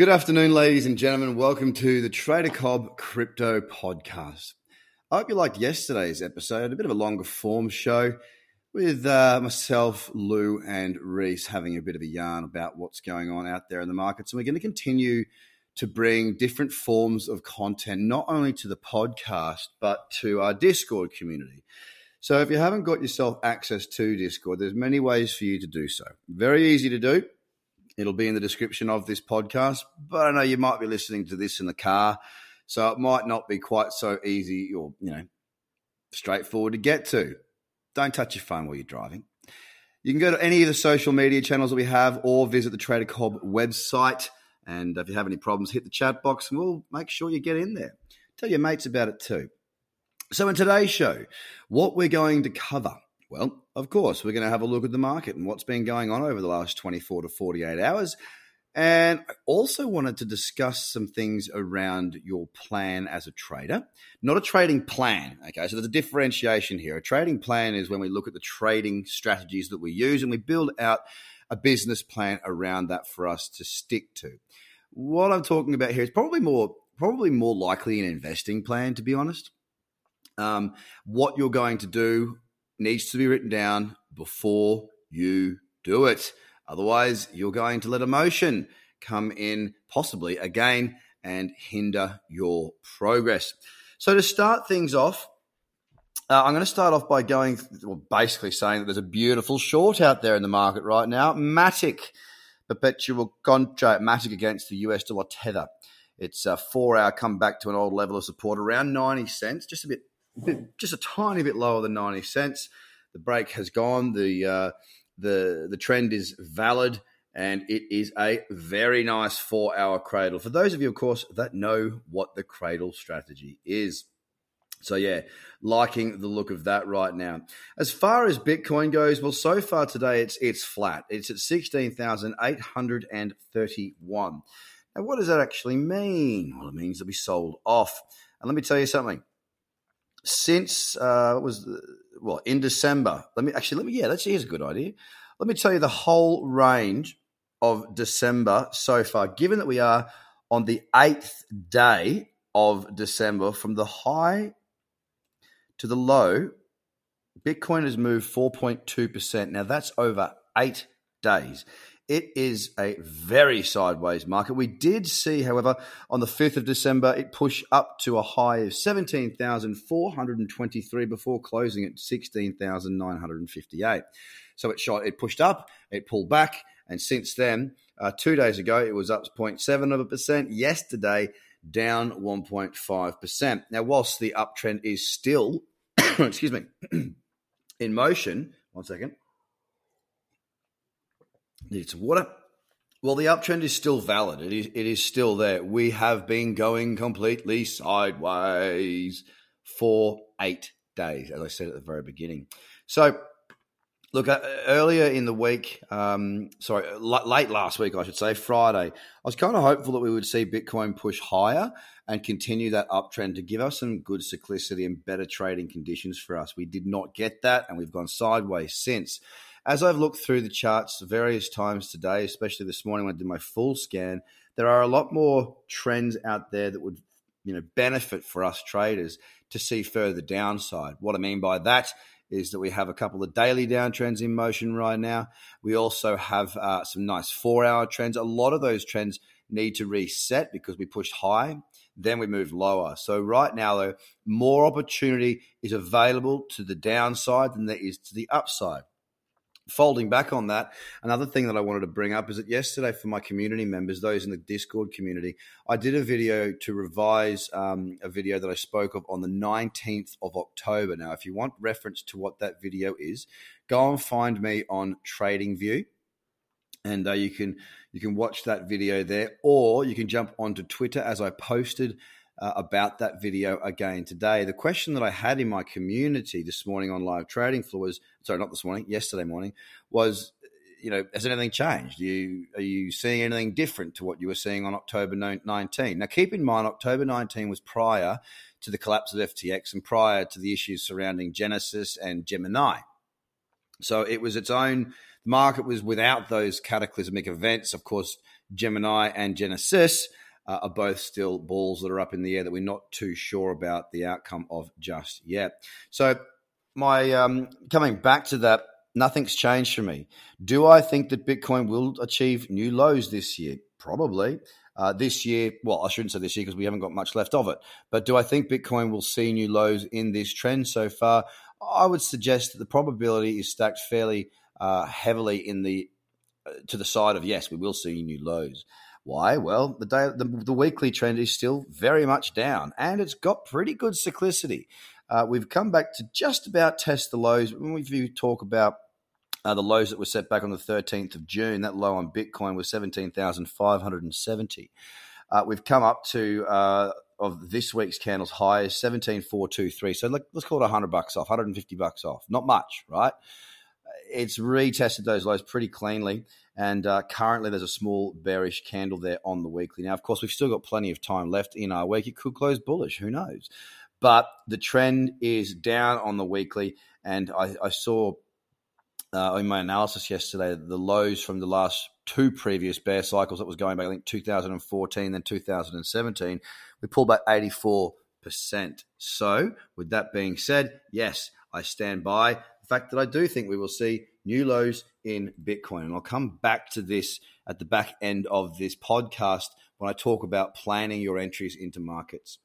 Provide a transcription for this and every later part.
Good afternoon, ladies and gentlemen. Welcome to the Trader Cobb Crypto Podcast. I hope you liked yesterday's episode, a bit of a longer form show with uh, myself, Lou, and Reese having a bit of a yarn about what's going on out there in the markets. And we're going to continue to bring different forms of content, not only to the podcast, but to our Discord community. So if you haven't got yourself access to Discord, there's many ways for you to do so. Very easy to do. It'll be in the description of this podcast, but I know you might be listening to this in the car, so it might not be quite so easy or, you know, straightforward to get to. Don't touch your phone while you're driving. You can go to any of the social media channels that we have or visit the Trader Cobb website. And if you have any problems, hit the chat box and we'll make sure you get in there. Tell your mates about it too. So, in today's show, what we're going to cover well, of course, we're going to have a look at the market and what's been going on over the last 24 to 48 hours. And I also wanted to discuss some things around your plan as a trader, not a trading plan. Okay, so there's a differentiation here. A trading plan is when we look at the trading strategies that we use and we build out a business plan around that for us to stick to. What I'm talking about here is probably more probably more likely an investing plan, to be honest. Um, what you're going to do needs to be written down before you do it. Otherwise, you're going to let emotion come in, possibly again, and hinder your progress. So, to start things off, uh, I'm going to start off by going, well, basically saying that there's a beautiful short out there in the market right now. Matic, perpetual contract, Matic against the US dollar tether. It's a four hour come back to an old level of support around 90 cents, just a bit just a tiny bit lower than 90 cents. The break has gone. The uh, the the trend is valid, and it is a very nice four hour cradle. For those of you, of course, that know what the cradle strategy is. So yeah, liking the look of that right now. As far as Bitcoin goes, well, so far today it's it's flat. It's at sixteen thousand eight hundred and thirty one. Now, what does that actually mean? Well, it means it'll be sold off. And let me tell you something since uh, was well in December. Let me actually let me yeah, that's here's a good idea. Let me tell you the whole range of December so far. Given that we are on the eighth day of December, from the high to the low, Bitcoin has moved four point two percent. Now that's over eight days. It is a very sideways market. We did see, however, on the 5th of December, it push up to a high of 17,423 before closing at 16,958. So it shot, it pushed up, it pulled back, and since then, uh, two days ago, it was up 0.7 of a percent. Yesterday, down 1.5%. Now, whilst the uptrend is still, excuse me, in motion, one second some water. Well, the uptrend is still valid. It is, it is still there. We have been going completely sideways for eight days, as I said at the very beginning. So, look, uh, earlier in the week, um, sorry, late last week, I should say, Friday, I was kind of hopeful that we would see Bitcoin push higher and continue that uptrend to give us some good cyclicity and better trading conditions for us. We did not get that, and we've gone sideways since as I've looked through the charts various times today, especially this morning when I did my full scan, there are a lot more trends out there that would you know benefit for us traders to see further downside. What I mean by that is that we have a couple of daily downtrends in motion right now. We also have uh, some nice four hour trends. A lot of those trends need to reset because we pushed high, then we moved lower. So, right now, though, more opportunity is available to the downside than there is to the upside folding back on that, another thing that I wanted to bring up is that yesterday, for my community members, those in the Discord community, I did a video to revise um, a video that I spoke of on the 19th of October. Now, if you want reference to what that video is, go and find me on TradingView. And uh, you can you can watch that video there, or you can jump onto Twitter as I posted uh, about that video again today. The question that I had in my community this morning on live trading floor was sorry, not this morning, yesterday morning was, you know, has anything changed? Are you are you seeing anything different to what you were seeing on October 19? Now, keep in mind, October 19 was prior to the collapse of FTX and prior to the issues surrounding Genesis and Gemini. So it was its own the market was without those cataclysmic events. Of course, Gemini and Genesis uh, are both still balls that are up in the air that we're not too sure about the outcome of just yet. So, my um, coming back to that, nothing's changed for me. Do I think that Bitcoin will achieve new lows this year? Probably. Uh, this year, well, I shouldn't say this year because we haven't got much left of it. But do I think Bitcoin will see new lows in this trend so far? I would suggest that the probability is stacked fairly uh, heavily in the uh, to the side of yes, we will see new lows. Why? Well, the, day, the, the weekly trend is still very much down, and it's got pretty good cyclicity. Uh, we've come back to just about test the lows. When we talk about uh, the lows that were set back on the 13th of June, that low on Bitcoin was 17,570. Uh, we've come up to uh, of this week's candles high is 17,423. So let, us call it 100 bucks off, 150 bucks off. Not much, right? It's retested those lows pretty cleanly. And uh, currently, there's a small bearish candle there on the weekly. Now, of course, we've still got plenty of time left in our week. It could close bullish. Who knows? But the trend is down on the weekly. And I, I saw uh, in my analysis yesterday the lows from the last two previous bear cycles that was going back, I think 2014, then 2017. We pulled back 84%. So, with that being said, yes, I stand by fact that I do think we will see new lows in Bitcoin. And I'll come back to this at the back end of this podcast when I talk about planning your entries into markets.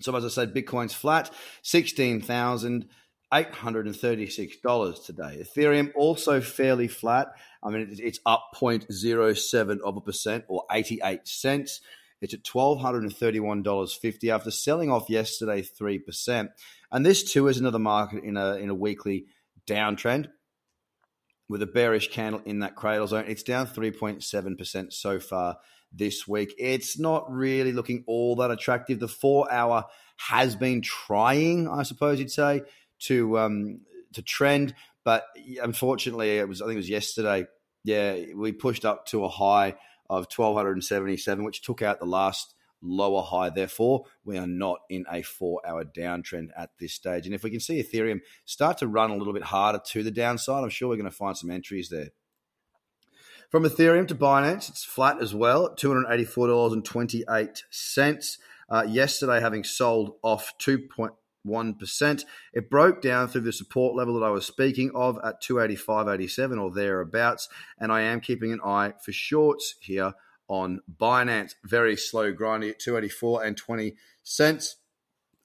So, as I said, Bitcoin's flat, $16,836 today. Ethereum also fairly flat. I mean, it's up 0.07 of a percent or 88 cents. It's at $1,231.50 after selling off yesterday 3%. And this too is another market in a, in a weekly downtrend with a bearish candle in that cradle zone. It's down 3.7% so far this week. It's not really looking all that attractive. The four hour has been trying, I suppose you'd say, to um, to trend, but unfortunately, it was I think it was yesterday. Yeah, we pushed up to a high of 1277, which took out the last lower high. Therefore, we are not in a four hour downtrend at this stage. And if we can see Ethereum start to run a little bit harder to the downside, I'm sure we're going to find some entries there. From Ethereum to Binance, it's flat as well, $284.28. Uh, yesterday, having sold off 2.1%, it broke down through the support level that I was speaking of at 285.87 or thereabouts. And I am keeping an eye for shorts here on Binance. Very slow grinding at 284 and 20 cents.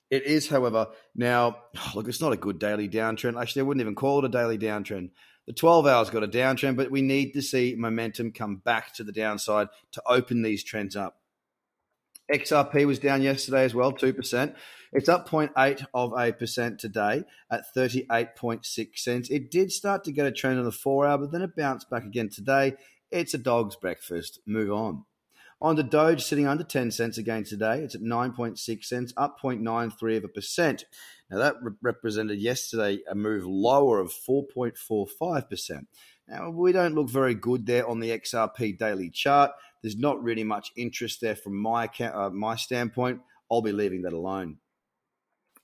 It is, however, now, look, it's not a good daily downtrend. Actually, I wouldn't even call it a daily downtrend. The 12 hours got a downtrend, but we need to see momentum come back to the downside to open these trends up. XRP was down yesterday as well, 2%. It's up 0.8 of a percent today at 38.6 cents. It did start to get a trend on the four hour, but then it bounced back again today. It's a dog's breakfast. Move on. On the Doge, sitting under 10 cents again today. It's at 9.6 cents, up 0.93 of a percent. Now, that re- represented yesterday a move lower of 4.45%. Now, we don't look very good there on the XRP daily chart. There's not really much interest there from my, account, uh, my standpoint. I'll be leaving that alone.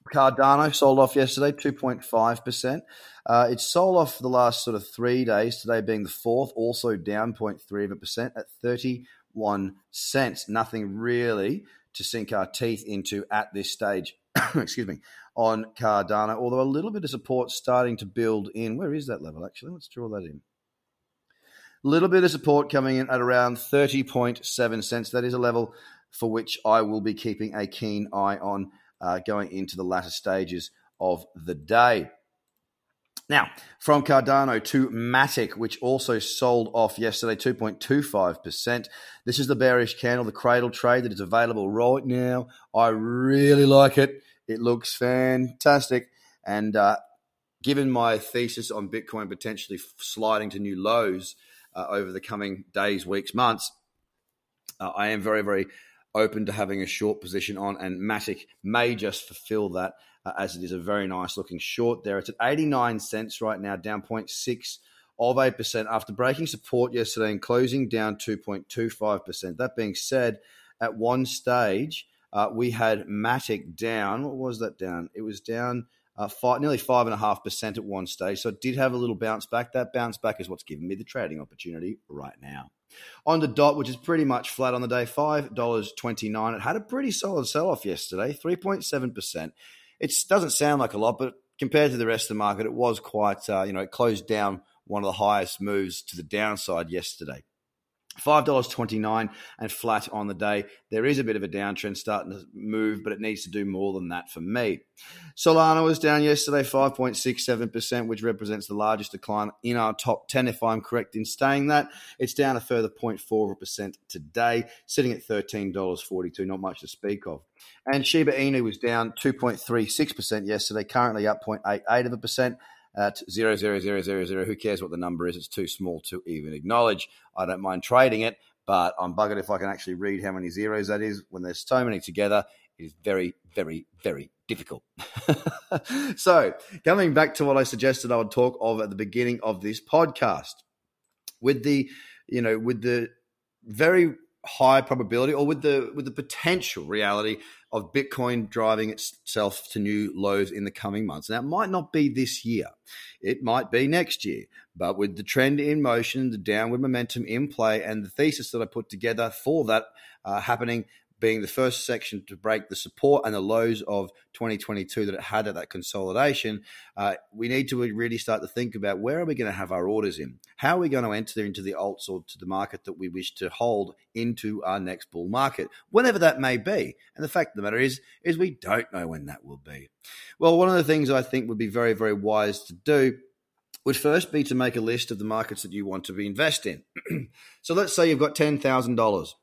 Cardano sold off yesterday, 2.5%. Uh, it sold off the last sort of three days, today being the fourth, also down 0.3% at 31 cents. Nothing really to sink our teeth into at this stage, excuse me, on Cardano, although a little bit of support starting to build in. Where is that level, actually? Let's draw that in. A little bit of support coming in at around 30.7 cents. That is a level for which I will be keeping a keen eye on uh, going into the latter stages of the day. Now, from Cardano to Matic, which also sold off yesterday 2.25%. This is the bearish candle, the cradle trade that is available right now. I really like it. It looks fantastic. And uh, given my thesis on Bitcoin potentially sliding to new lows uh, over the coming days, weeks, months, uh, I am very, very open to having a short position on, and Matic may just fulfill that uh, as it is a very nice looking short there. It's at 89 cents right now, down 0.6 of 8% after breaking support yesterday and closing down 2.25%. That being said, at one stage, uh, we had Matic down. What was that down? It was down uh, five, nearly five and a half percent at one stage. So it did have a little bounce back. That bounce back is what's given me the trading opportunity right now. On the dot, which is pretty much flat on the day, five dollars twenty nine. It had a pretty solid sell off yesterday, three point seven percent. It doesn't sound like a lot, but compared to the rest of the market, it was quite. Uh, you know, it closed down one of the highest moves to the downside yesterday. $5.29 and flat on the day. There is a bit of a downtrend starting to move, but it needs to do more than that for me. Solana was down yesterday 5.67%, which represents the largest decline in our top 10, if I'm correct in saying that. It's down a further 0.4% today, sitting at $13.42, not much to speak of. And Shiba Inu was down 2.36% yesterday, currently up 0.88 of a percent at zero zero zero zero zero. Who cares what the number is? It's too small to even acknowledge. I don't mind trading it, but I'm buggered if I can actually read how many zeros that is. When there's so many together, it is very, very, very difficult. so, coming back to what I suggested I would talk of at the beginning of this podcast, with the, you know, with the very high probability or with the with the potential reality of Bitcoin driving itself to new lows in the coming months. Now, it might not be this year, it might be next year, but with the trend in motion, the downward momentum in play, and the thesis that I put together for that uh, happening being the first section to break the support and the lows of 2022 that it had at that consolidation, uh, we need to really start to think about where are we going to have our orders in? How are we going to enter into the alts or to the market that we wish to hold into our next bull market, whenever that may be? And the fact of the matter is, is we don't know when that will be. Well, one of the things I think would be very, very wise to do would first be to make a list of the markets that you want to be invest in. so let's say you've got $10,000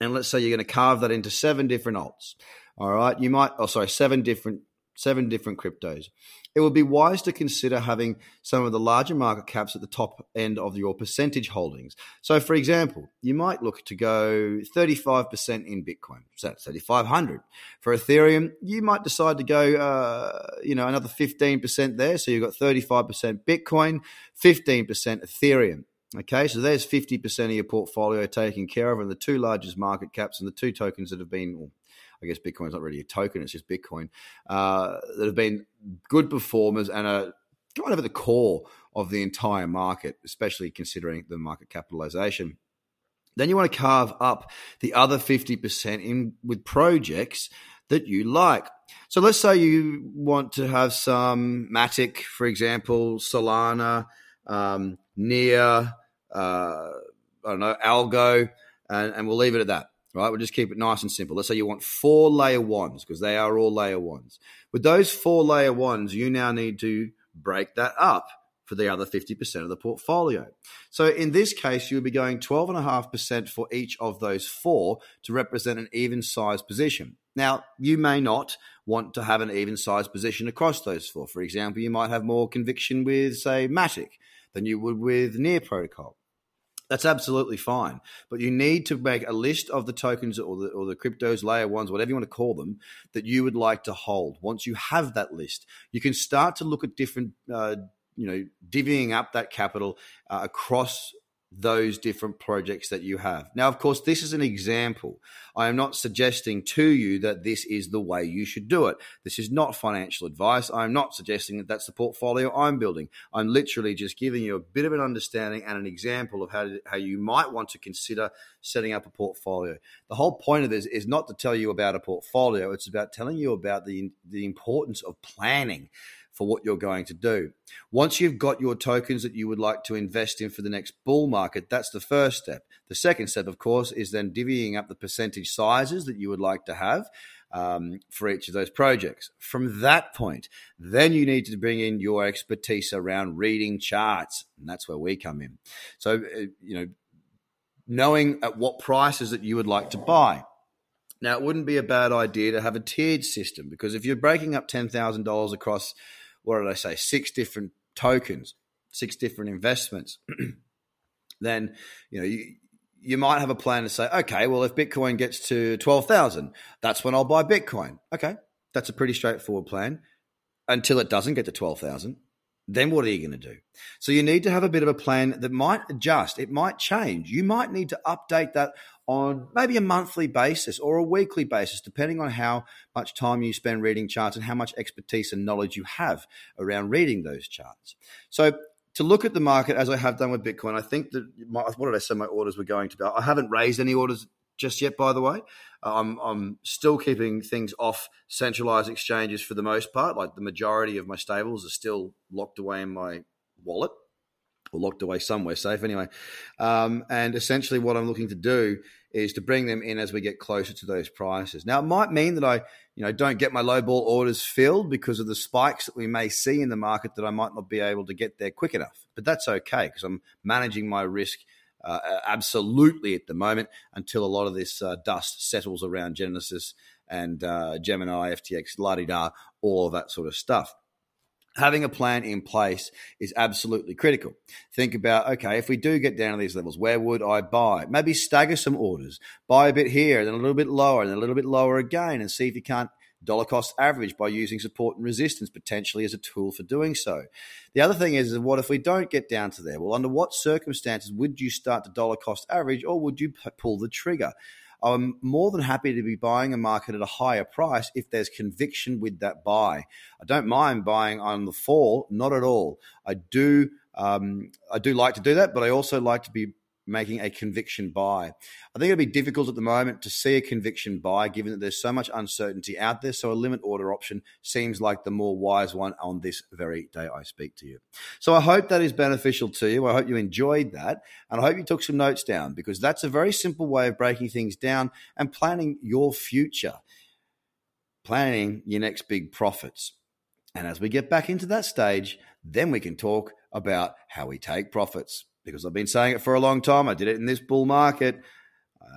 and let's say you're going to carve that into seven different alts. All right, you might, oh, sorry, seven different seven different cryptos. It would be wise to consider having some of the larger market caps at the top end of your percentage holdings. So, for example, you might look to go 35% in Bitcoin, so that's 3,500. For Ethereum, you might decide to go, uh, you know, another 15% there. So you've got 35% Bitcoin, 15% Ethereum. Okay, so there's 50% of your portfolio taken care of, and the two largest market caps and the two tokens that have been, well, I guess Bitcoin's not really a token, it's just Bitcoin, uh, that have been good performers and are kind of at the core of the entire market, especially considering the market capitalization. Then you want to carve up the other 50% in with projects that you like. So let's say you want to have some Matic, for example, Solana, um, Near, uh, I don't know, algo, and, and we'll leave it at that. Right, we'll just keep it nice and simple. Let's say you want four layer ones because they are all layer ones. With those four layer ones, you now need to break that up for the other 50% of the portfolio. So in this case, you'll be going 12.5% for each of those four to represent an even size position. Now, you may not want to have an even size position across those four. For example, you might have more conviction with, say, Matic than you would with Near Protocol. That's absolutely fine. But you need to make a list of the tokens or the, or the cryptos, layer ones, whatever you want to call them, that you would like to hold. Once you have that list, you can start to look at different, uh, you know, divvying up that capital uh, across those different projects that you have. Now, of course, this is an example. I am not suggesting to you that this is the way you should do it. This is not financial advice. I'm not suggesting that that's the portfolio I'm building. I'm literally just giving you a bit of an understanding and an example of how, how you might want to consider setting up a portfolio. The whole point of this is not to tell you about a portfolio. It's about telling you about the, the importance of planning for what you're going to do. Once you've got your tokens that you would like to invest in for the next bull market, that's the first step. The second step, of course, is then divvying up the percentage sizes that you would like to have. Um, for each of those projects. From that point, then you need to bring in your expertise around reading charts, and that's where we come in. So, uh, you know, knowing at what prices that you would like to buy. Now, it wouldn't be a bad idea to have a tiered system because if you're breaking up $10,000 across what did I say, six different tokens, six different investments, then you know you, you might have a plan to say, okay, well, if Bitcoin gets to twelve thousand, that's when I'll buy Bitcoin. Okay, that's a pretty straightforward plan. Until it doesn't get to twelve thousand, then what are you going to do? So you need to have a bit of a plan that might adjust. It might change. You might need to update that on maybe a monthly basis or a weekly basis, depending on how much time you spend reading charts and how much expertise and knowledge you have around reading those charts. So, to look at the market as I have done with Bitcoin, I think that my, what did I say my orders were going to be? I haven't raised any orders just yet, by the way. I'm, I'm still keeping things off centralized exchanges for the most part. Like the majority of my stables are still locked away in my wallet or locked away somewhere safe anyway. Um, and essentially, what I'm looking to do is to bring them in as we get closer to those prices. Now, it might mean that I, you know, don't get my low ball orders filled because of the spikes that we may see in the market that I might not be able to get there quick enough. But that's okay because I'm managing my risk. Uh, absolutely at the moment until a lot of this uh, dust settles around Genesis and uh, Gemini, FTX, la di da, all of that sort of stuff having a plan in place is absolutely critical. Think about, okay, if we do get down to these levels, where would I buy? Maybe stagger some orders, buy a bit here, then a little bit lower, then a little bit lower again, and see if you can't dollar cost average by using support and resistance potentially as a tool for doing so. The other thing is, what if we don't get down to there? Well, under what circumstances would you start to dollar cost average or would you pull the trigger? I'm more than happy to be buying a market at a higher price if there's conviction with that buy. I don't mind buying on the fall, not at all. I do. Um, I do like to do that, but I also like to be making a conviction buy. I think it'd be difficult at the moment to see a conviction buy given that there's so much uncertainty out there. So a limit order option seems like the more wise one on this very day I speak to you. So I hope that is beneficial to you. I hope you enjoyed that. And I hope you took some notes down because that's a very simple way of breaking things down and planning your future, planning your next big profits. And as we get back into that stage, then we can talk about how we take profits because I've been saying it for a long time. I did it in this bull market.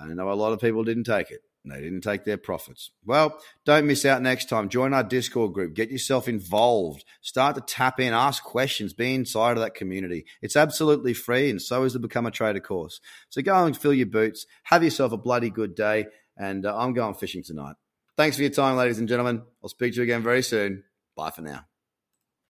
I know a lot of people didn't take it. They didn't take their profits. Well, don't miss out next time. Join our Discord group. Get yourself involved. Start to tap in, ask questions, be inside of that community. It's absolutely free, and so is the Become a Trader course. So go and fill your boots. Have yourself a bloody good day, and uh, I'm going fishing tonight. Thanks for your time, ladies and gentlemen. I'll speak to you again very soon. Bye for now.